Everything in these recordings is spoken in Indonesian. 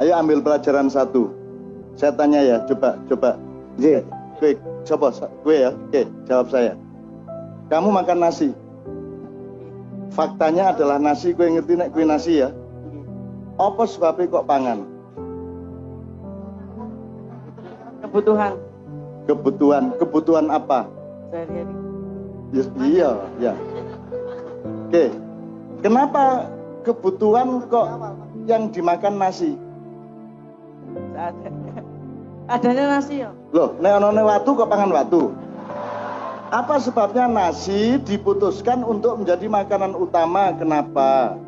Ayo ambil pelajaran satu. Saya tanya ya, coba, coba. J, gue, coba, gue ya, oke, jawab saya. Kamu makan nasi. Faktanya adalah nasi, gue ngerti nek gue nasi ya. Apa sebabnya kok pangan? Kebutuhan Kebutuhan, kebutuhan apa? sehari-hari. Ya, iya, ya. Oke, kenapa kebutuhan kok yang dimakan nasi? Seadanya. Adanya nasi ya. Loh, nek ono watu kok pangan watu? Apa sebabnya nasi diputuskan untuk menjadi makanan utama? Kenapa?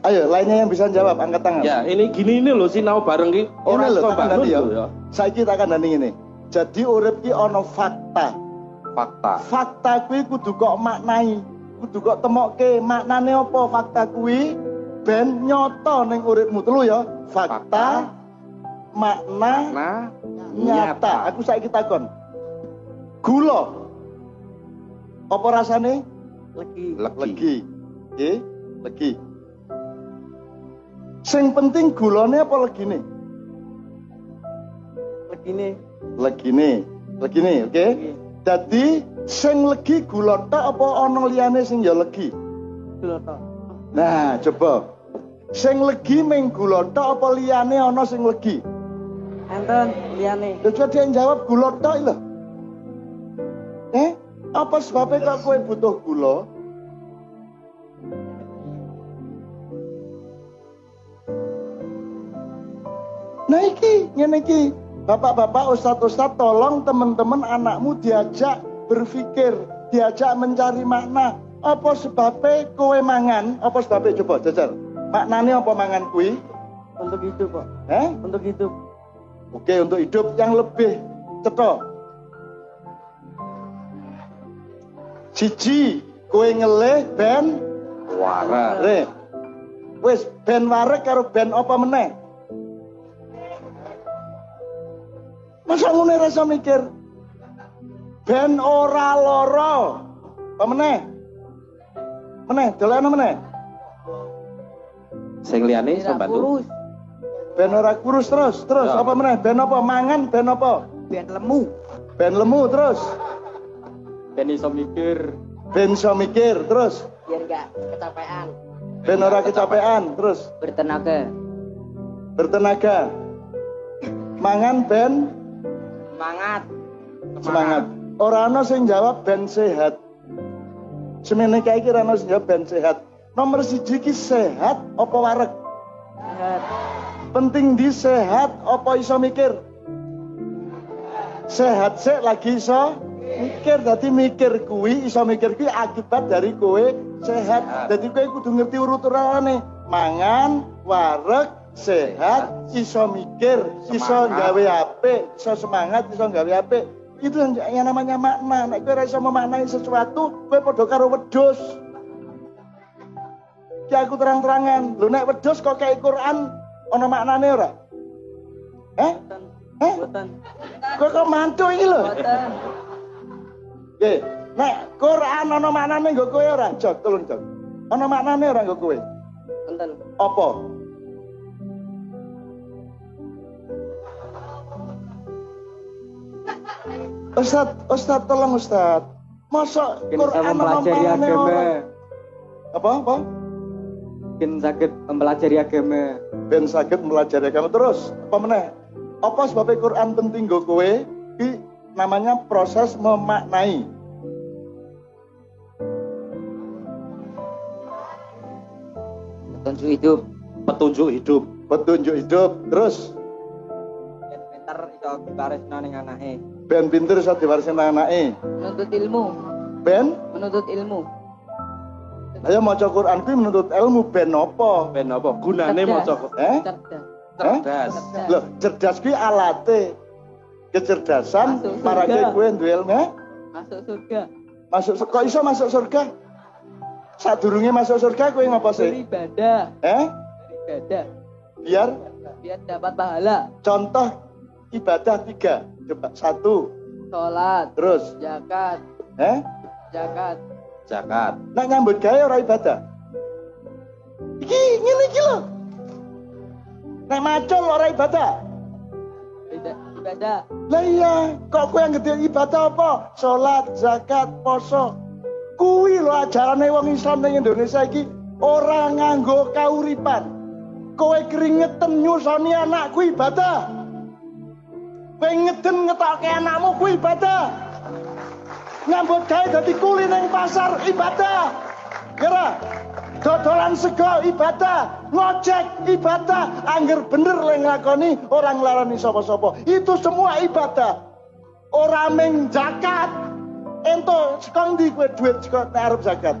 Ayo, lainnya yang bisa jawab, angkat tangan. Ya, ini gini ini loh sinau bareng ki. Ini Ora tak bangun ya. ya. Saiki tak kandani ini. Jadi urip ki ono fakta. Fakta. Fakta kuwi kudu kok maknai. Kudu kok temokke maknane apa fakta kuwi ben nyoto ning uripmu telu ya. Fakta, Fakta, makna, Nah, nyata. nyata. Aku saiki takon. Gula. Apa rasane? Legi. legi. Legi. Nggih, legi. Sing penting gulane apa legine? Legi nih. Legine. Legine, oke? Legi. Dadi sing legi gula tok apa ana liyane sing ya legi? Gula tok. Nah, coba. Sing legi ming gula tok apa liyane ana sing legi? Enten liyane. Lha coba dia jawab gula tok lho. Eh, apa sebabnya kok kowe butuh gula? Nah iki, ngene iki. Bapak-bapak, ustadz-ustadz, tolong teman-teman anakmu diajak berpikir, diajak mencari makna. Apa sebabnya kowe mangan? Apa sebabnya coba jajal? Maknanya apa mangan kui? Untuk hidup kok. Eh? Untuk hidup. Oke, untuk hidup yang lebih cetok. Siji, kowe ngelih ben re. Wis ben warek karo ben apa meneh? Masa ngene rasa mikir? Ben ora lara. Apa meneh? Meneh, dolan meneh. Sing liyane iso Tidak bantu. kurus. Ben ora kurus terus, terus Ya. apa meneh? Ben apa mangan, ben apa? Biar lemu. Ben lemu terus. Ben iso mikir. Ben iso mikir terus. Biar enggak kecapean. Ben ora kecapean terus. Bertenaga. Bertenaga. Mangan ben Semangat. semangat. Ora ana sing jawab ben sehat. Semene kae iki ora ana sing jawab ben sehat. Nomor siji ki sehat apa wareg? Sehat. Penting di sehat apa iso mikir? Sehat sik lagi iso mikir. Dadi mikir kuwi iso mikir kuwi akibat dari kowe sehat. Dadi kowe kudu ngerti urut-urutane. Mangan, wareg, sehat, iso mikir, iso Semangat. gawe apik, iso semangat, iso gawe apik. Itu yang, yang namanya makna. Nek kowe ora iso memaknai sesuatu, kowe padha karo wedhus. Ki aku terang-terangan. Lho nek wedhus kok kayak Quran ana maknane ora? Eh? Eh? Kok kok mantu iki lho? Boten. Nggih. Nek Quran ana maknane nggo kowe ora? Jog, tolong jog. Ana maknane ora nggo kowe? Enten. Apa? Ustad, Ustad tolong Ustad. Masa Quran ana mempelajari maknane ora? Apa? Apa? Mungkin sakit mempelajari agama. ben sakit mempelajari agama terus apa meneh apa sebabnya Quran penting go kowe iki namanya proses memaknai Petunjuk hidup. Petunjuk hidup. petunjuk hidup terus Ben pinter iso diwarisno ning anake. ben pinter iso diwarisin anake Menuntut ilmu. ben Menuntut ilmu. Ayo maca Quran kuwi menuntut ilmu ben apa Ben apa? Gunane maca eh Cerdas. cerdas. Cerdas. Loh, cerdas kuwi alate kecerdasan marake kowe duwe ilmu eh? Masuk surga. masuk kok iso masuk surga sadurunge masuk surga kowe ngapa sih Beribadah. eh Beribadah. biar Biar dapat pahala. contoh ibadah tiga coba satu Sholat. terus Zakat. eh Zakat. Zakat. Nak nyambut gawe ora ibadah. Iki ngene iki lho. Nek macul ora ibadah. Ibadah. Lah iya, kok kowe yang gede ibadah apa? Salat, zakat, poso. Kuwi lho ajarane wong Islam ning Indonesia iki ora nganggo kauripan. Kowe keringetan nyusoni anakku ibadah. Kowe ngeden ngetokke anakmu kuwi ibadah. Ngambut gawe dadi kuli ning pasar ibadah. Kira dodolan sego ibadah, ngojek ibadah, angger bener le nglakoni orang nglarani sapa-sapa. Itu semua ibadah. Ora ming zakat. Ento sekong di kowe duit saka nek arep zakat.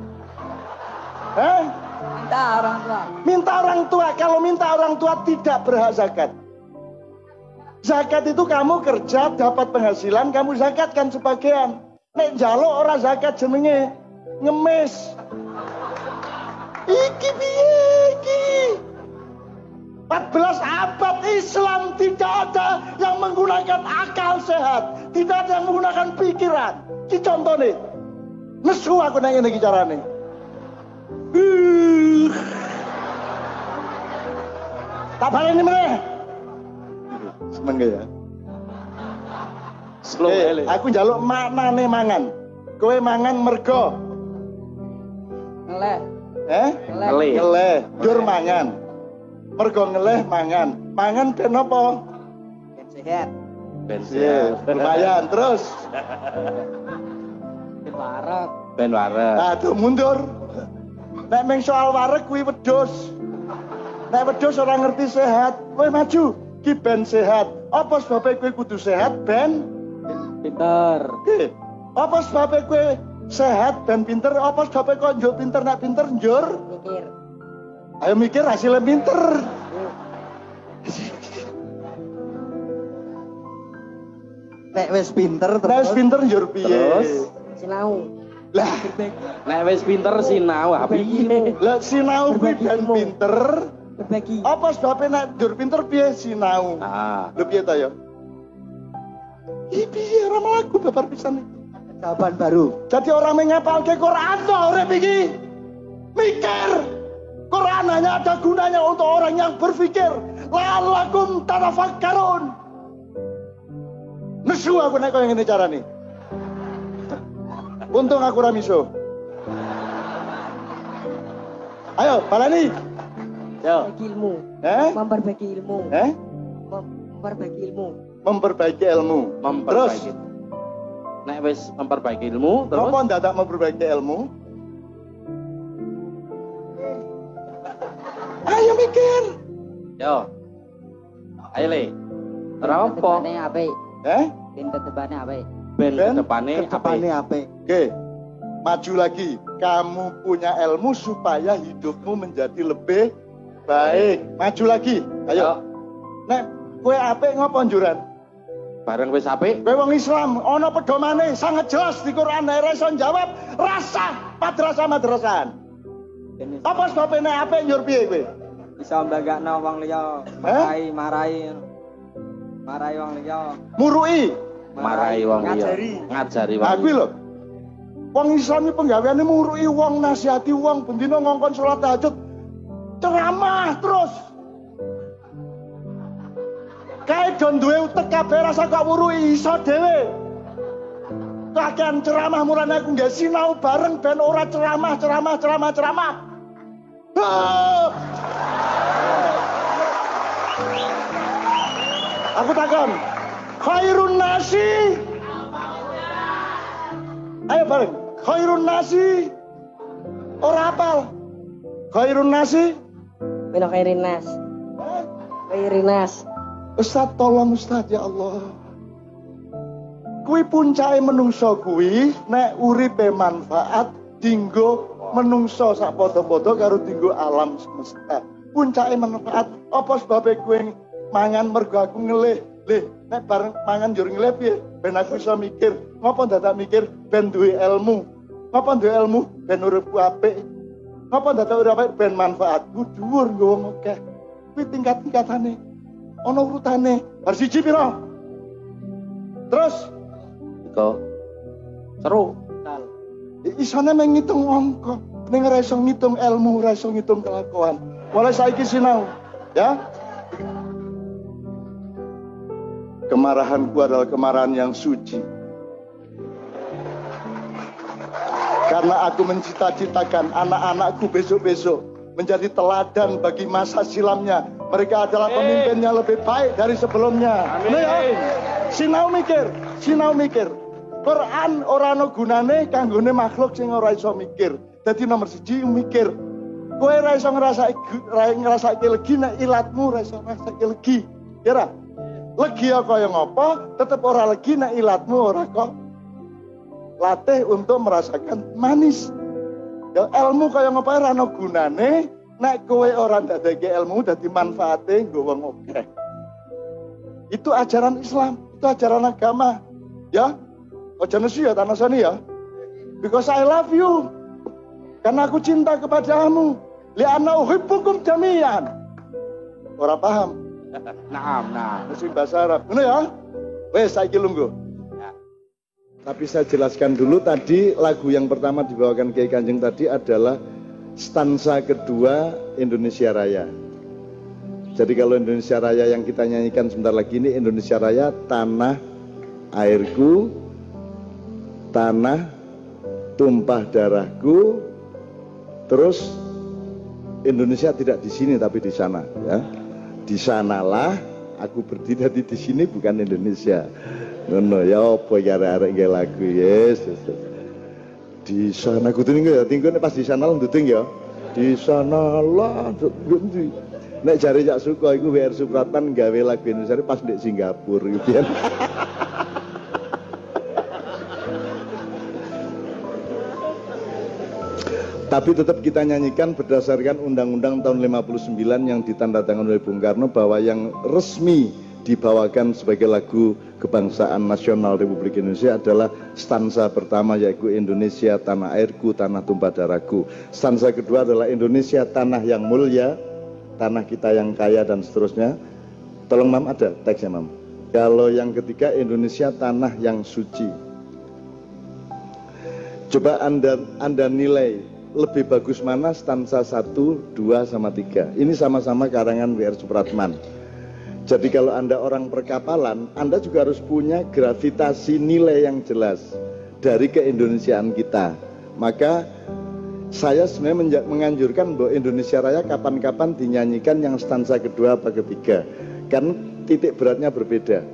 Eh? Minta orang tua. Minta orang tua, kalau minta orang tua tidak berhak zakat. Zakat itu kamu kerja dapat penghasilan, kamu zakatkan sebagian. Nek jaluk ora zakat jenenge ngemis. Iki piye iki? 14 abad Islam tidak ada yang menggunakan akal sehat, tidak ada yang menggunakan pikiran. Iki contohnya. Nesu aku nanya iki carane. Tak baleni meneh. Seneng ya? Slow Eh, ele. aku njaluk maknane mangan. Kowe mangan mergo, Ngeleh. eh? Ngeleh. Ngeleh, jur mangan. Mergo ngeleh mangan. Mangan ben apa? Ben sehat. Ben Iya, lumayan. Terus, Di barat. Ben waras. aduh mundur. Nek meng soal wareg kuwi wedhus. Nek wedhus ora ngerti sehat, kowe maju. Ki ben sehat. Apa sebabnya kowe kudu sehat ben? Pinter. Apa sebabnya kowe sehat dan pinter? Apa sebabnya kok njur pinter nak pinter njur? Mikir. Ayo mikir hasilnya pinter. Nek wis pinter Nah, wis pinter njur piye? Terus? Sinau. Lah, Nek wis pinter sinau apa piye? lah sinau kuwi ilmu. pinter. Berbagi. Apa sebabnya nak njur pinter piye sinau? Ah, Lho piye ta ya? Iki piye ora mlaku babar pisan iki. jawaban baru. Jadi orang menghafalke Quran to urip iki. Mikir. Quran hanya ada gunanya untuk orang yang berpikir. Lalakum tatafakkarun. Nesu aku nek koyo ngene carane. Untung aku ora miso. Ayo, balani. yo. Berbagi ilmu. Eh? Memperbagi ilmu. Eh? Mem- Memperbagi ilmu. Memperbaiki ilmu. Memperbaiki. Terus, Nek wis memperbaiki ilmu, terus apa ndadak memperbaiki ilmu? Ayo mikir. yo. Ayo le. Ora apa? Tebane apik. Eh? Pinter tebane apik. Ben Ben, kedepane apa? Kepane apik. Oke, maju lagi. Kamu punya ilmu supaya hidupmu menjadi lebih baik. Maju lagi. Ayo. Nek, kue apik ngopo njuran? Bareng wis apik, Kue wong Islam, ono pedomane sangat jelas di Quran. Nek iso jawab, rasa madrasah madrasahan. Apa sebabnya nek apik njur piye kowe? bisa mbagakno wong liya, marahi, marahi. Marahi wong liya. Murui. marahi wong liya. Ngajari. Ngajari wong. Aku lho. Wong Islam iki penggaweane murui wong, nasihati wong, bendina ngongkon salat tahajud. Ceramah terus. Kae don duwe utek kabeh rasa kok murui iso dhewe. Kakean ceramah mulane aku nggak sinau bareng ben ora ceramah, ceramah, ceramah, ceramah. Ah! Aku takon. Khairun nasi Ayo bareng. Khairun nasi. Ora apal. Khairun nasi. Mino kairinas. Eh, Kairinas. Ustaz tolong Ustaz ya Allah. Kuwi puncake menungso kuwi nek uripe manfaat dinggo menungso sak padha-padha karo dinggo alam semesta. Puncake manfaat apa sebabe kuwi mangan mergo aku ngelih. Lih, nek bareng mangan jur ngelih piye? Ben aku iso mikir. Ngopo dadak mikir ben duwe ilmu? Ngopo duwe ilmu ben uripku apik? Ngopo dadak urip apik ben manfaatku dhuwur nggo wong akeh. Kuwi tingkat-tingkatane. Ana urutane. Bar siji pira? Terus Iko. Seru. isane meng ngitung angka. Ning ora iso ngitung ilmu, ora iso ngitung kelakuan. Mulai saiki sinau, ya. Kemarahanku adalah kemarahan yang suci. Karena aku mencita-citakan anak-anakku besok-besok menjadi teladan bagi masa silamnya. Mereka adalah pemimpin yang lebih baik dari sebelumnya. Amin. Ya. Sinau mikir, sinau mikir. Quran ora ana gunane kanggone makhluk sing ora iso mikir. Dadi nomor siji mikir. Kowe ora iso ngrasake ngrasake legi nek ilatmu ora iso ngrasake legi. Ya ora? Legi ya kaya ngopo, tetep ora legi nek ilatmu ora kok latih untuk merasakan manis. Ya ilmu kaya ngopo ora ana gunane nek kowe ora ndadeke ilmu dadi manfaate nggo wong akeh. Itu ajaran Islam, itu ajaran agama. Ya. Ojo nesu ya tanah sani ya. Because I love you. Karena aku cinta kepadamu. Liana uhibbukum jami'an. Ora paham. Naam, nah. Mesti bahasa Arab. Ngono ya? Wes saiki lungguh. Tapi saya jelaskan dulu tadi lagu yang pertama dibawakan Kiai Kanjeng tadi adalah stansa kedua Indonesia Raya. Jadi kalau Indonesia Raya yang kita nyanyikan sebentar lagi ini Indonesia Raya tanah airku, tanah tumpah darahku, terus Indonesia tidak di sini tapi di sana ya. Di sanalah aku berdiri di sini bukan Indonesia. Ngono ya apa ya arek nggih lagu yes. Di sana kudu ning ya tinggal pas di sana nduting ya. Di sana lah ngendi. Nek jare Cak Suko iku WR Supratman gawe lagu Indonesia pas di Singapura gitu ya. Tapi tetap kita nyanyikan berdasarkan Undang-Undang tahun 59 yang ditandatangani oleh Bung Karno bahwa yang resmi dibawakan sebagai lagu kebangsaan nasional Republik Indonesia adalah stansa pertama yaitu Indonesia tanah airku, tanah tumpah darahku. Stansa kedua adalah Indonesia tanah yang mulia, tanah kita yang kaya dan seterusnya. Tolong Mam ada teksnya Mam. Kalau yang ketiga Indonesia tanah yang suci. Coba Anda Anda nilai lebih bagus mana stansa 1, 2 sama 3. Ini sama-sama karangan WR Supratman. Jadi kalau Anda orang perkapalan, Anda juga harus punya gravitasi nilai yang jelas dari keindonesiaan kita. Maka saya sebenarnya menganjurkan bahwa Indonesia Raya kapan-kapan dinyanyikan yang stansa kedua apa ketiga. Kan titik beratnya berbeda.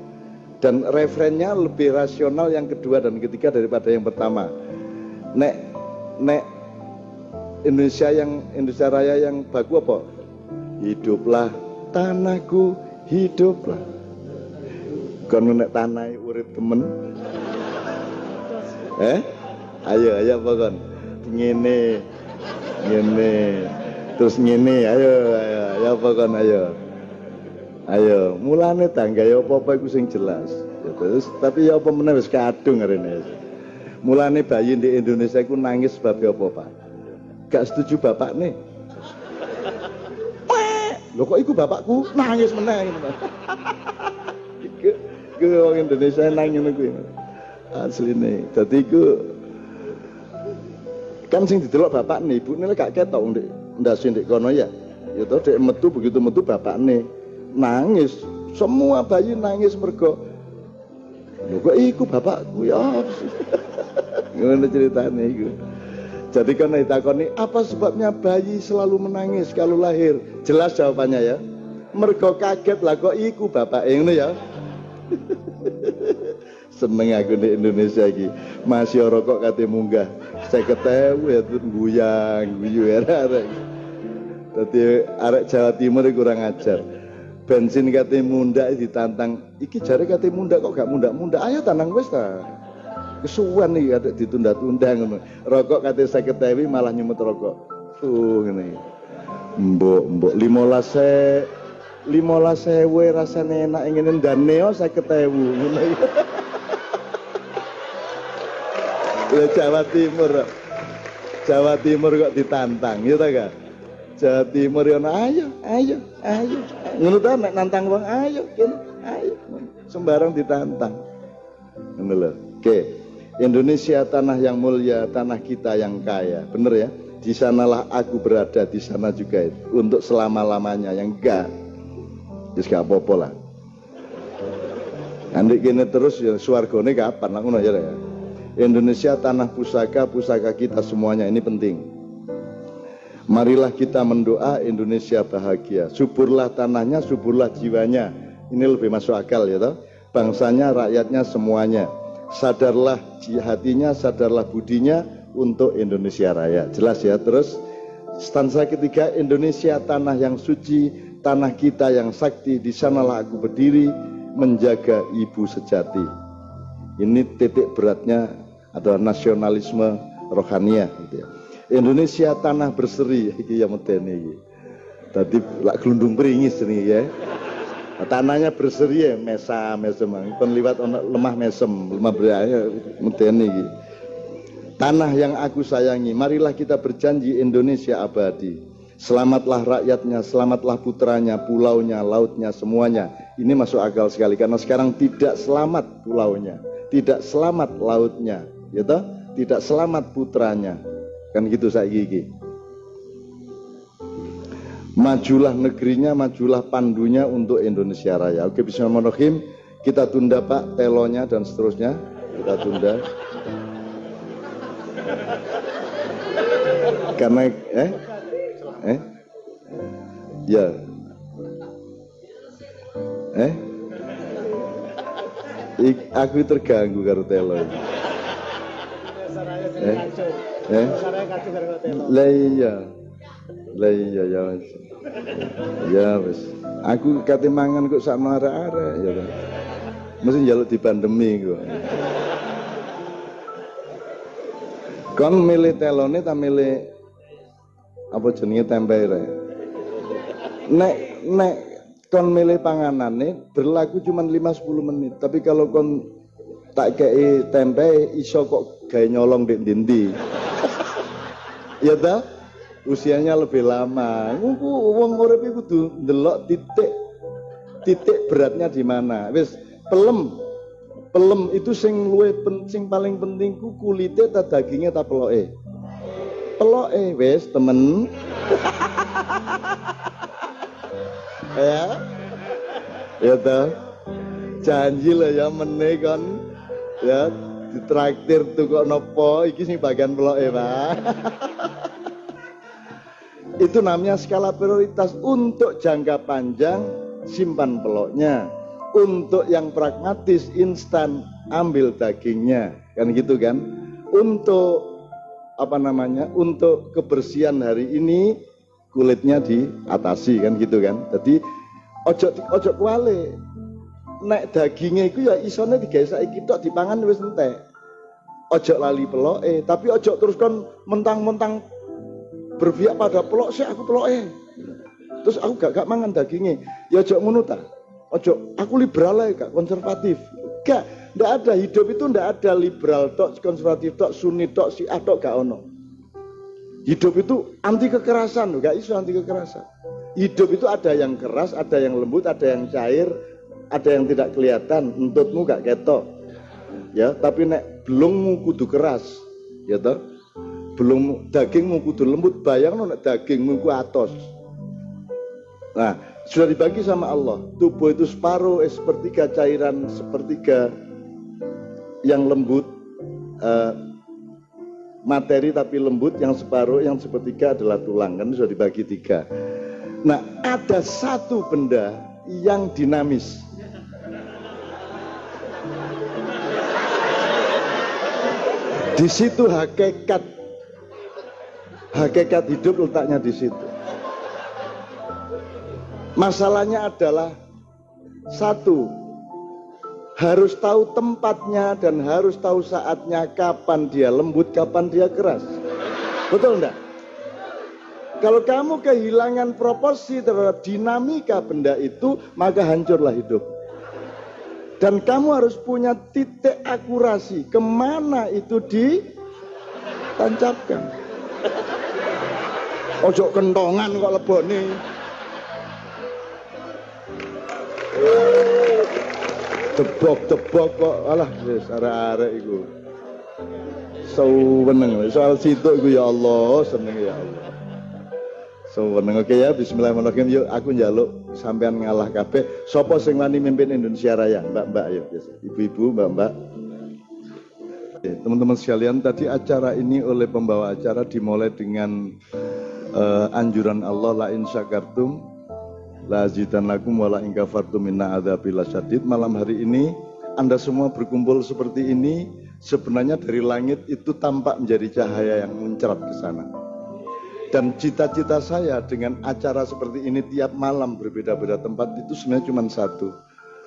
Dan referennya lebih rasional yang kedua dan ketiga daripada yang pertama. Nek nek Indonesia yang Indonesia Raya yang bagus apa? Hiduplah tanahku, hiduplah. Kon nek tanah urip temen. Eh? Ayo, ayo apa kon? Ngene. Ngene. Terus ngene, ayo, ayo, ayo apa kon ayo. Ayo, mulane tangga ya apa-apa iku sing jelas. Ya, terus tapi ya apa meneh wis kadung rene. Mulane bayi di Indonesia iku nangis sebab apa, Pak? gak setuju bapak nih. Lho kok iku bapakku nangis meneh ngono. Iku iku wong Indonesia nang ngono kuwi. Asline. Dadi iku kan sing didelok bapak nih, ibune gak ketok ndek ndase ndek kono ya. Ya toh dek metu begitu metu bapak nih nangis. Semua bayi nangis mergo Lho kok iku bapakku ya. Ngono ceritane iku. Jadi karena ditakoni apa sebabnya bayi selalu menangis kalau lahir? Jelas jawabannya ya. Mergo kaget lah kok iku bapak ini ya. Seneng aku di Indonesia iki. Masih rokok kate munggah. Saya ketemu ya tuh guyang, guyu ya arek. Dadi arek Jawa Timur kurang ajar. Bensin kate mundak ditantang. Iki jare kate mundak kok gak mundak-mundak. Ayo tanang wis ta kesuwen nih ada ditunda-tunda ngono. Rokok kate 50.000 malah nyumet rokok. Tuh ngene. Mbok mbok 15 15 sewe rasane enak ingin dan neo 50.000 ngono. Ya Jawa Timur. Jawa Timur kok ditantang, ya ta gak? Jawa Timur ya ayo, ayo, ayo. Ngono ta nek nantang wong ayo, ayo. Sembarang ditantang. Ngono lho. Oke. Indonesia tanah yang mulia, tanah kita yang kaya. Bener ya? di sanalah aku berada di sana juga untuk selama-lamanya yang enggak Wis gak apa-apa lah. Nanti gini terus ya suargone kapan aku ya ya. Indonesia tanah pusaka, pusaka kita semuanya ini penting. Marilah kita mendoa Indonesia bahagia. Suburlah tanahnya, suburlah jiwanya. Ini lebih masuk akal ya toh. Bangsanya, rakyatnya semuanya. Sadarlah hatinya, sadarlah budinya untuk Indonesia Raya. Jelas ya. Terus stansa ketiga Indonesia tanah yang suci, tanah kita yang sakti, di sanalah aku berdiri menjaga ibu sejati. Ini titik beratnya adalah nasionalisme rohania gitu ya. Indonesia tanah berseri ya medeni iki. Tadi lak gelundung beringis ini ya. Tanahnya berseri ya, mesa mesem, pun liwat lemah mesem, lemah beraya medeni iki. Tanah yang aku sayangi, marilah kita berjanji Indonesia abadi. Selamatlah rakyatnya, selamatlah putranya, pulaunya, lautnya, semuanya. Ini masuk akal sekali karena sekarang tidak selamat pulaunya, tidak selamat lautnya, ya? Tidak selamat putranya. Kan gitu saya gigi. Majulah negerinya, majulah pandunya untuk Indonesia Raya. Oke, bismillahirrahmanirrahim. Kita tunda Pak telonya dan seterusnya. Kita tunda. Karena eh Eh? Ya. Eh? Ik, aku terganggu karo telo. Eh? Eh? Lah iya. Lah iya ya. Ya wis. Aku kate mangan kok sak arek-arek ya ta. Mesti njaluk di pandemi kok. Kon milih telone ta milih apa jenenge tempe re. Nek nek kon milih panganane berlaku cuma 5 10 menit, tapi kalau kon tak kei tempe iso kok gawe nyolong dek dindi. ya ta? Usianya lebih lama. Nguku wong urip iku kudu ndelok titik titik beratnya di mana. Wis pelem. Pelem itu sing luwe sing paling penting ku kulite ta dagingnya ta peloke. Pelok eh wes temen. Ya. Ya toh. Janji lah ya meneh kan ya ditraktir tuh kok nopo iki sing bagian pelok eh pak itu namanya skala prioritas. Untuk jangka panjang simpan peloknya. Untuk yang pragmatis instan ambil dagingnya. Kan gitu kan? Untuk apa namanya untuk kebersihan hari ini kulitnya diatasi. Kan gitu kan? Jadi ojo ojo kuale. Naik dagingnya itu ya isone digawe saiki tok dipangan wis entek. Ojo lali pelok eh tapi ojo terus kan mentang-mentang berpihak pada pelok sih aku pelok eh terus aku gak gak mangan dagingnya ya ojo ngono ojo aku liberal ya gak konservatif gak Nggak ada hidup itu ndak ada liberal tok, konservatif tok, sunni tok, si tok gak ono. Hidup itu anti kekerasan, gak isu anti kekerasan. Hidup itu ada yang keras, ada yang lembut, ada yang cair, ada yang tidak kelihatan. Entutmu gak ketok. Ya, tapi nek belummu kudu keras, ya toh. Belum dagingmu kudu lembut, bayang nek dagingmu ku atos. Nah, sudah dibagi sama Allah. Tubuh itu separuh, eh, sepertiga cairan, sepertiga yang lembut uh, materi tapi lembut yang separuh yang sepertiga adalah tulang kan sudah dibagi tiga nah ada satu benda yang dinamis di situ hakikat hakikat hidup letaknya di situ masalahnya adalah satu harus tahu tempatnya dan harus tahu saatnya kapan dia lembut, kapan dia keras. Betul enggak? Kalau kamu kehilangan proporsi terhadap dinamika benda itu, maka hancurlah hidup. Dan kamu harus punya titik akurasi ke mana itu ditancapkan. Ojo kentongan kok lebone. tebok-tebok kok alah wis arek-arek iku Seneng soal situ iku ya Allah, seneng ya Allah. Seneng oke ya bismillahirrahmanirrahim yuk aku njaluk sampean ngalah kabeh. Sopo sing wani mimpin Indonesia Raya? Mbak-mbak ya. Ibu-ibu, mbak-mbak. Teman-teman sekalian, tadi acara ini oleh pembawa acara dimulai dengan uh, anjuran Allah la in syakartum la lakum wa la in kafartum minna adzabil syadid. Malam hari ini Anda semua berkumpul seperti ini sebenarnya dari langit itu tampak menjadi cahaya yang mencerat ke sana. Dan cita-cita saya dengan acara seperti ini tiap malam berbeda-beda tempat itu sebenarnya cuma satu.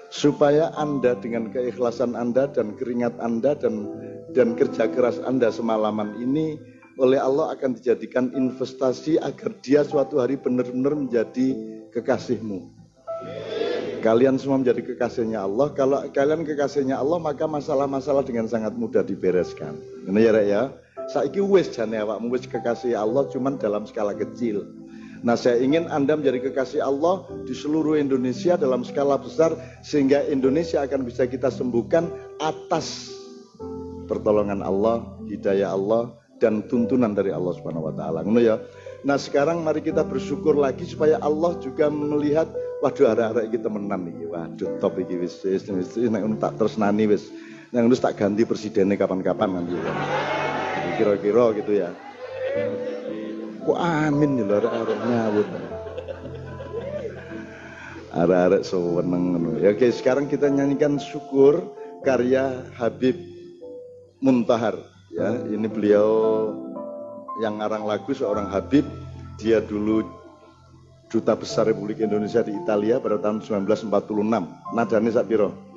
Supaya Anda dengan keikhlasan Anda dan keringat Anda dan dan kerja keras Anda semalaman ini oleh Allah akan dijadikan investasi agar dia suatu hari benar-benar menjadi kekasihmu. Kalian semua menjadi kekasihnya Allah. Kalau kalian kekasihnya Allah, maka masalah-masalah dengan sangat mudah dibereskan. Ini ya, ya. Saiki wis jane awakmu wis kekasih Allah cuman dalam skala kecil. Nah, saya ingin Anda menjadi kekasih Allah di seluruh Indonesia dalam skala besar sehingga Indonesia akan bisa kita sembuhkan atas pertolongan Allah, hidayah Allah dan tuntunan dari Allah Subhanahu wa taala. Ngono ya. Nah, sekarang mari kita bersyukur lagi supaya Allah juga melihat waduh arek-arek iki temenan iki. Waduh top iki wis wis wis nek tak tresnani wis. Nek wis tak ganti presidennya kapan-kapan nanti. Kira-kira gitu ya. Kok amin ya arek-arek nyawut. Arek-arek seneng ngono. Ya oke, sekarang kita nyanyikan syukur karya Habib Muntahar ya. Ini beliau yang ngarang lagu seorang Habib. Dia dulu Duta Besar Republik Indonesia di Italia pada tahun 1946. Nadane sak piro?